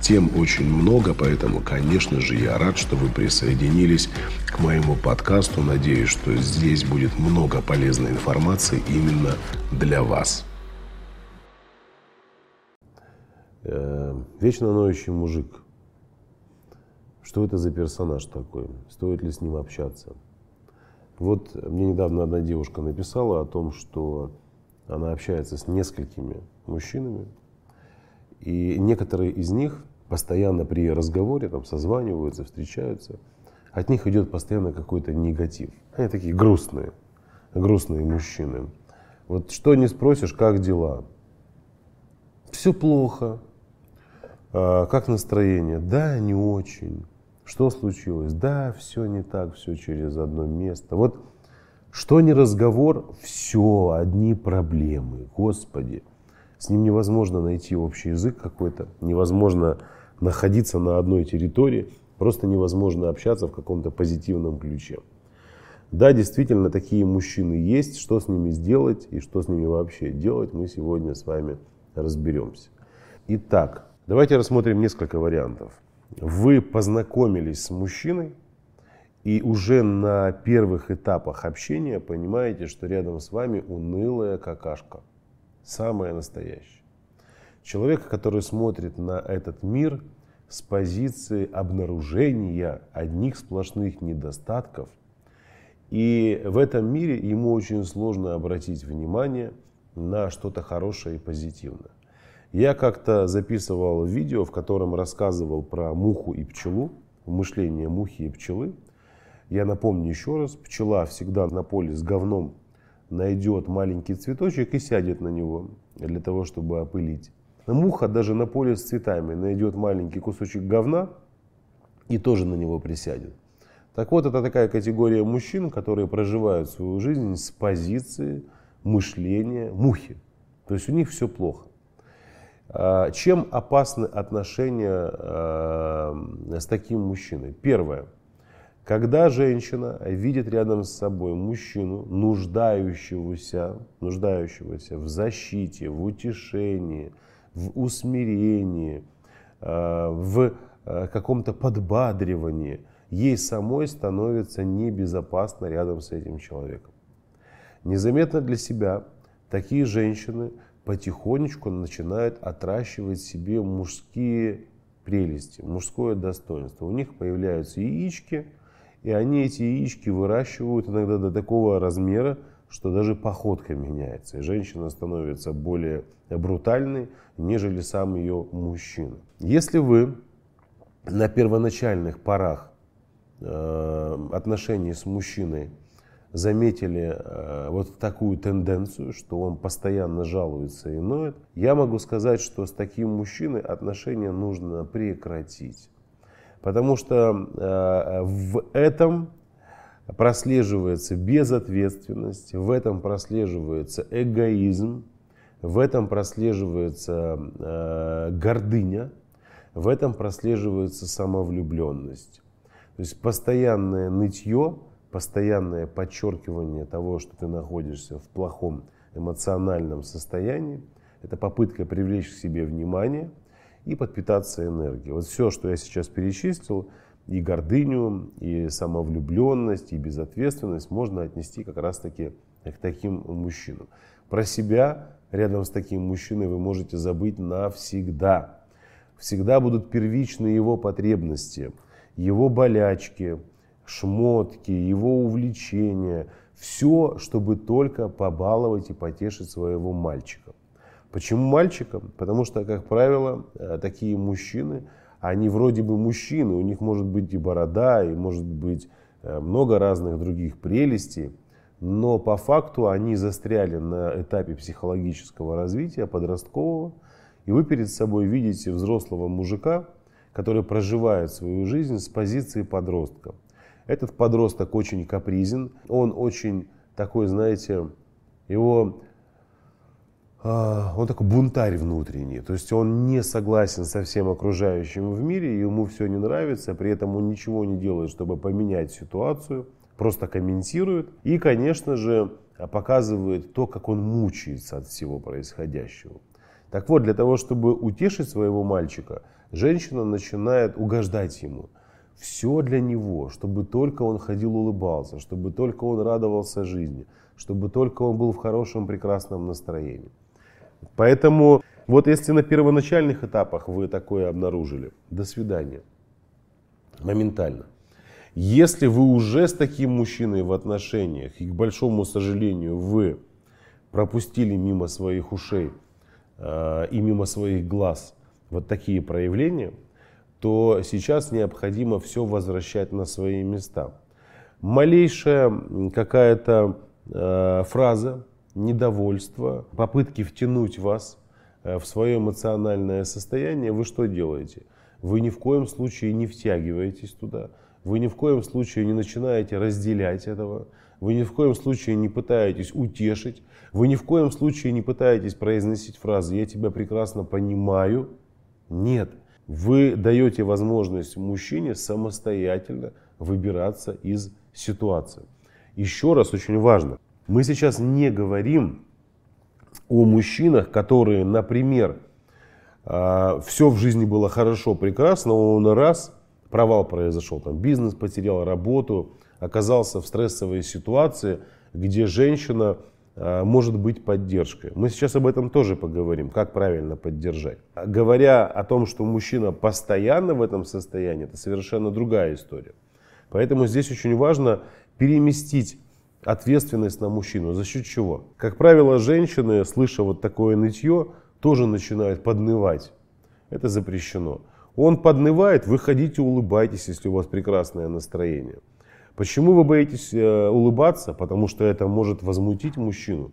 Тем очень много, поэтому, конечно же, я рад, что вы присоединились к моему подкасту. Надеюсь, что здесь будет много полезной информации именно для вас. Э, вечно ноющий мужик. Что это за персонаж такой? Стоит ли с ним общаться? Вот мне недавно одна девушка написала о том, что она общается с несколькими мужчинами, и некоторые из них постоянно при разговоре там созваниваются, встречаются, от них идет постоянно какой-то негатив. Они такие грустные, грустные мужчины. Вот что не спросишь, как дела? Все плохо. А, как настроение? Да, не очень. Что случилось? Да, все не так, все через одно место. Вот что не разговор, все, одни проблемы. Господи, с ним невозможно найти общий язык какой-то, невозможно находиться на одной территории, просто невозможно общаться в каком-то позитивном ключе. Да, действительно, такие мужчины есть. Что с ними сделать и что с ними вообще делать, мы сегодня с вами разберемся. Итак, давайте рассмотрим несколько вариантов. Вы познакомились с мужчиной, и уже на первых этапах общения понимаете, что рядом с вами унылая какашка. Самая настоящая. Человек, который смотрит на этот мир с позиции обнаружения одних сплошных недостатков. И в этом мире ему очень сложно обратить внимание на что-то хорошее и позитивное. Я как-то записывал видео, в котором рассказывал про муху и пчелу, мышление мухи и пчелы. Я напомню еще раз, пчела всегда на поле с говном найдет маленький цветочек и сядет на него для того, чтобы опылить. Муха даже на поле с цветами найдет маленький кусочек говна и тоже на него присядет. Так вот, это такая категория мужчин, которые проживают свою жизнь с позиции мышления мухи. То есть у них все плохо. А, чем опасны отношения а, с таким мужчиной? Первое. Когда женщина видит рядом с собой мужчину, нуждающегося, нуждающегося в защите, в утешении, в усмирении, э, в э, каком-то подбадривании, ей самой становится небезопасно рядом с этим человеком. Незаметно для себя такие женщины потихонечку начинают отращивать себе мужские прелести, мужское достоинство. У них появляются яички, и они эти яички выращивают иногда до такого размера, что даже походка меняется, и женщина становится более брутальной, нежели сам ее мужчина. Если вы на первоначальных порах э, отношений с мужчиной заметили э, вот такую тенденцию, что он постоянно жалуется и ноет, я могу сказать, что с таким мужчиной отношения нужно прекратить. Потому что э, в этом прослеживается безответственность, в этом прослеживается эгоизм, в этом прослеживается э, гордыня, в этом прослеживается самовлюбленность. То есть постоянное нытье, постоянное подчеркивание того, что ты находишься в плохом эмоциональном состоянии, это попытка привлечь к себе внимание и подпитаться энергией. Вот все, что я сейчас перечислил, и гордыню, и самовлюбленность, и безответственность можно отнести как раз-таки к таким мужчинам. Про себя рядом с таким мужчиной вы можете забыть навсегда. Всегда будут первичны его потребности, его болячки, шмотки, его увлечения. Все, чтобы только побаловать и потешить своего мальчика. Почему мальчика? Потому что, как правило, э, такие мужчины – Они вроде бы мужчины, у них может быть и борода, и может быть э, много разных других прелестей, но по факту они застряли на этапе психологического развития, подросткового, и вы перед собой видите взрослого мужика, который проживает свою жизнь с позиции подростка. Этот подросток очень капризен, он очень такой, знаете, его он такой бунтарь внутренний, то есть он не согласен со всем окружающим в мире, ему все не нравится, при этом он ничего не делает, чтобы поменять ситуацию, просто комментирует и, конечно же, показывает то, как он мучается от всего происходящего. Так вот, для того, чтобы утешить своего мальчика, женщина начинает угождать ему. Все для него, чтобы только он ходил улыбался, чтобы только он радовался жизни, чтобы только он был в хорошем, прекрасном настроении. Поэтому вот если на первоначальных этапах вы такое обнаружили, до свидания. Моментально. Если вы уже с таким мужчиной в отношениях, и к большому сожалению вы пропустили мимо своих ушей э, и мимо своих глаз вот такие проявления, то сейчас необходимо все возвращать на свои места. Малейшая какая-то э, фраза, недовольство, попытки втянуть вас э, в свое эмоциональное состояние, вы что делаете? Вы ни в коем случае не втягиваетесь туда, вы ни в коем случае не начинаете разделять этого, вы ни в коем случае не пытаетесь утешить, вы ни в коем случае не пытаетесь произносить фразы «я тебя прекрасно понимаю». Нет, вы даете возможность мужчине самостоятельно выбираться из ситуации. Еще раз очень важно, мы сейчас не говорим о мужчинах, которые, например, а, все в жизни было хорошо, прекрасно, он раз, провал произошел, там бизнес потерял, работу, оказался в стрессовой ситуации, где женщина а, может быть поддержкой. Мы сейчас об этом тоже поговорим, как правильно поддержать. Говоря о том, что мужчина постоянно в этом состоянии, это совершенно другая история. Поэтому здесь очень важно переместить ответственность на мужчину. За счет чего? Как правило, женщины, слыша вот такое нытье, тоже начинают поднывать. Это запрещено. Он поднывает, вы ходите, улыбайтесь, если у вас прекрасное настроение. Почему вы боитесь э, улыбаться? Потому что это может возмутить мужчину.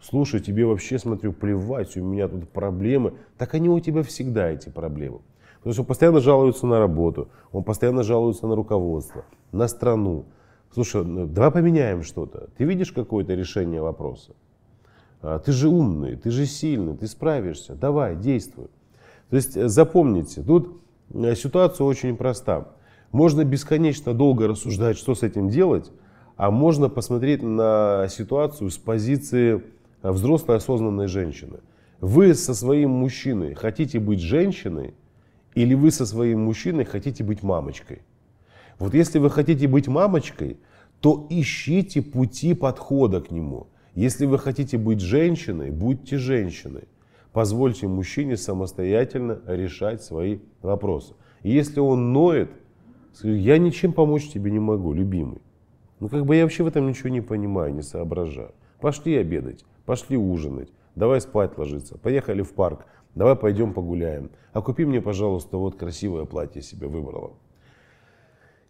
Слушай, тебе вообще, смотрю, плевать, у меня тут проблемы. Так они у тебя всегда, эти проблемы. Потому что он постоянно жалуется на работу, он постоянно жалуется на руководство, на страну. Слушай, ну, давай поменяем что-то. Ты видишь какое-то решение вопроса? А, ты же умный, ты же сильный, ты справишься. Давай, действуй. То есть э, запомните, тут э, ситуация очень проста. Можно бесконечно долго рассуждать, что с этим делать, а можно посмотреть на ситуацию с позиции э, взрослой осознанной женщины. Вы со своим мужчиной хотите быть женщиной или вы со своим мужчиной хотите быть мамочкой? Вот если вы хотите быть мамочкой, то ищите пути подхода к нему. Если вы хотите быть женщиной, будьте женщиной. Позвольте мужчине самостоятельно решать свои вопросы. И если он ноет, я ничем помочь тебе не могу, любимый. Ну как бы я вообще в этом ничего не понимаю, не соображаю. Пошли обедать, пошли ужинать, давай спать ложиться, поехали в парк, давай пойдем погуляем. А купи мне, пожалуйста, вот красивое платье себе выбрала.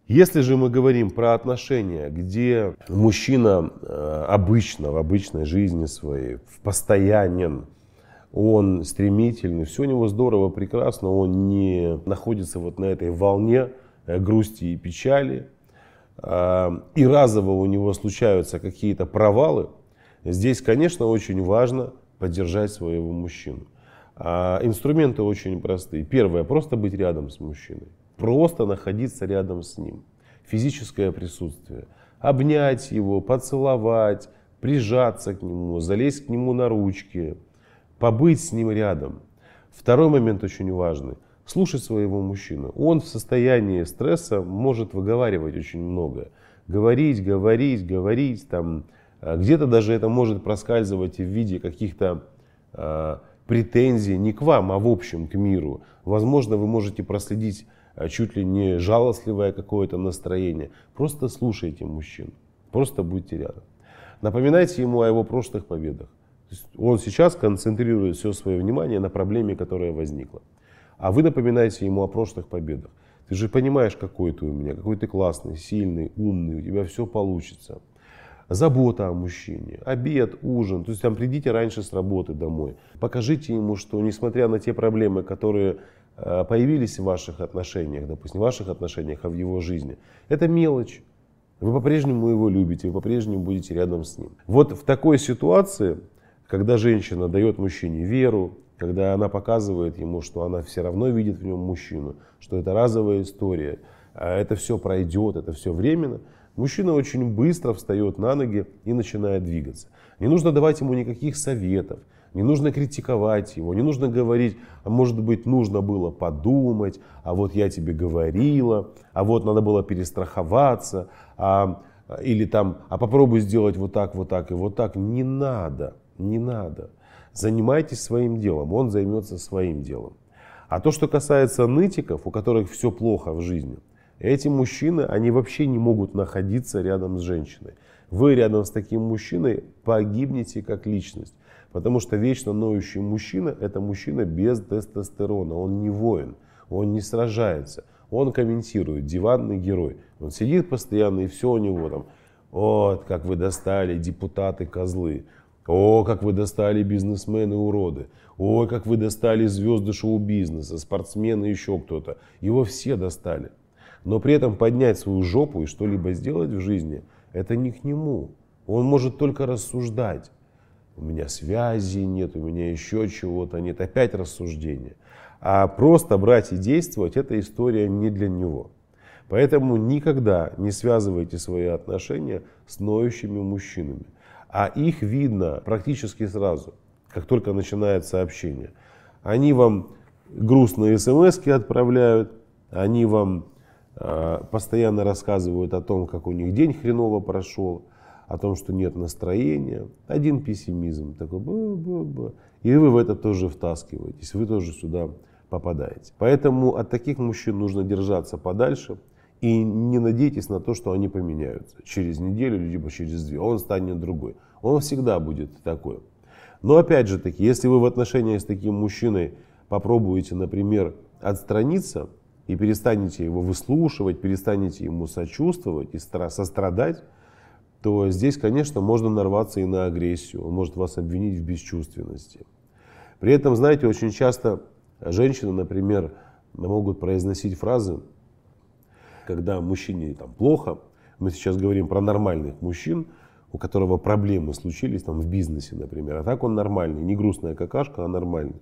Если же мы говорим про отношения, где мужчина э, обычно, в обычной жизни своей, в постоянен, он стремительный, все у него здорово, прекрасно, он не находится вот на этой волне э, грусти и печали, э, и разово у него случаются какие-то провалы, здесь, конечно, очень важно поддержать своего мужчину. А инструменты очень простые. Первое, просто быть рядом с мужчиной просто находиться рядом с ним. Физическое присутствие. Обнять его, поцеловать, прижаться к нему, залезть к нему на ручки, побыть с ним рядом. Второй момент очень важный. Слушать своего мужчину. Он в состоянии стресса может выговаривать очень многое. Говорить, говорить, говорить. Там, а, где-то даже это может проскальзывать в виде каких-то э, претензий не к вам, а в общем к миру. Возможно, вы можете проследить а чуть ли не жалостливое какое-то настроение. Просто слушайте мужчину, просто будьте рядом. Напоминайте ему о его прошлых победах. он сейчас концентрирует все свое внимание на проблеме, которая возникла. А вы напоминаете ему о прошлых победах. Ты же понимаешь, какой ты у меня, какой ты классный, сильный, умный, у тебя все получится. Забота о мужчине, обед, ужин. То есть там придите раньше с работы домой. Покажите ему, что несмотря на те проблемы, которые э, появились в ваших отношениях, допустим, в ваших отношениях, а в его жизни, это мелочь. Вы по-прежнему его любите, вы по-прежнему будете рядом с ним. Вот в такой ситуации, когда женщина дает мужчине веру, когда она показывает ему, что она все равно видит в нем мужчину, что это разовая история, а это все пройдет, это все временно, мужчина очень быстро встает на ноги и начинает двигаться. Не нужно давать ему никаких советов, не нужно критиковать его, не нужно говорить, а может быть нужно было подумать, а вот я тебе говорила, а вот надо было перестраховаться, а, или там, а попробуй сделать вот так, вот так и вот так. Не надо, не надо. Занимайтесь своим делом, он займется своим делом. А то, что касается нытиков, у которых все плохо в жизни, эти мужчины, они вообще не могут находиться рядом с женщиной. Вы рядом с таким мужчиной погибнете как личность. Потому что вечно ноющий мужчина – это мужчина без тестостерона. Он не воин, он не сражается. Он комментирует, диванный герой. Он сидит постоянно, и все у него там. Вот, как вы достали, депутаты, козлы. О, как вы достали бизнесмены, уроды. Ой, как вы достали звезды шоу-бизнеса, спортсмены, еще кто-то. Его все достали. Но при этом поднять свою жопу и что-либо сделать в жизни, это не к нему. Он может только рассуждать. У меня связи нет, у меня еще чего-то нет. Опять рассуждение. А просто брать и действовать, эта история не для него. Поэтому никогда не связывайте свои отношения с ноющими мужчинами. А их видно практически сразу, как только начинается общение. Они вам грустные смс отправляют, они вам постоянно рассказывают о том, как у них день хреново прошел, о том, что нет настроения. Один пессимизм такой, бу -бу -бу. и вы в это тоже втаскиваетесь, вы тоже сюда попадаете. Поэтому от таких мужчин нужно держаться подальше. И не надейтесь на то, что они поменяются через неделю, либо через две. Он станет другой. Он всегда будет такой. Но опять же таки, если вы в отношениях с таким мужчиной попробуете, например, отстраниться и перестанете его выслушивать, перестанете ему сочувствовать и сострадать, то здесь, конечно, можно нарваться и на агрессию. Он может вас обвинить в бесчувственности. При этом, знаете, очень часто женщины, например, могут произносить фразы, когда мужчине там плохо, мы сейчас говорим про нормальных мужчин, у которого проблемы случились там в бизнесе, например, а так он нормальный, не грустная какашка, а нормальный.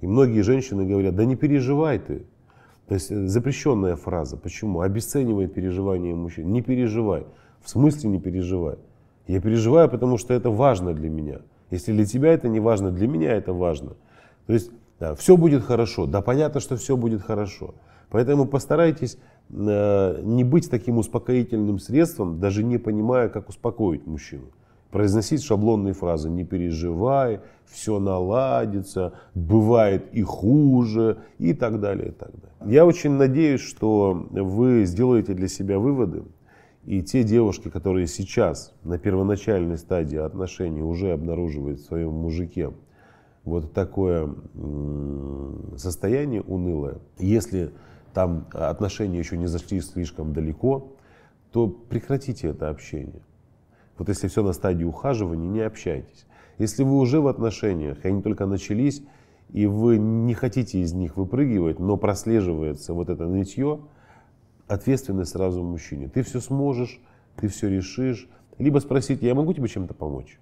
И многие женщины говорят, да не переживай ты. То есть э, запрещенная фраза. Почему? Обесценивает переживания мужчин. Не переживай. В смысле не переживай? Я переживаю, потому что это важно для меня. Если для тебя это не важно, для меня это важно. То есть да, все будет хорошо. Да, понятно, что все будет хорошо. Поэтому постарайтесь э, не быть таким успокоительным средством, даже не понимая, как успокоить мужчину. Произносить шаблонные фразы «не переживай», «все наладится», «бывает и хуже» и так далее. И так далее. Я очень надеюсь, что вы сделаете для себя выводы, и те девушки, которые сейчас на первоначальной стадии отношений уже обнаруживают в своем мужике вот такое состояние унылое, если там отношения еще не зашли слишком далеко, то прекратите это общение. Вот если все на стадии ухаживания, не общайтесь. Если вы уже в отношениях, и они только начались, и вы не хотите из них выпрыгивать, но прослеживается вот это нытье, ответственность сразу мужчине. Ты все сможешь, ты все решишь. Либо спросите, я могу тебе чем-то помочь?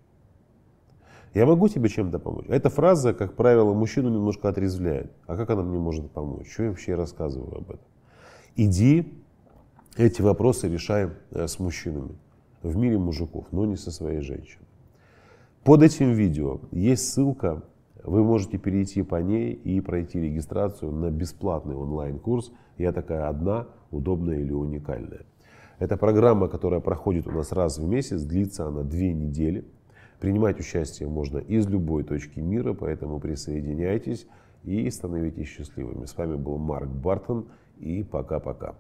Я могу тебе чем-то помочь? Эта фраза, как правило, мужчину немножко отрезвляет. А как она мне может помочь? Что я вообще рассказываю об этом? Иди эти вопросы решай э, с мужчинами в мире мужиков, но не со своей женщиной. Под этим видео есть ссылка, вы можете перейти по ней и пройти регистрацию на бесплатный онлайн-курс «Я такая одна, удобная или уникальная». Это программа, которая проходит у нас раз в месяц, длится она две недели. Принимать участие можно из любой точки мира, поэтому присоединяйтесь и становитесь счастливыми. С вами был Марк Бартон и пока-пока.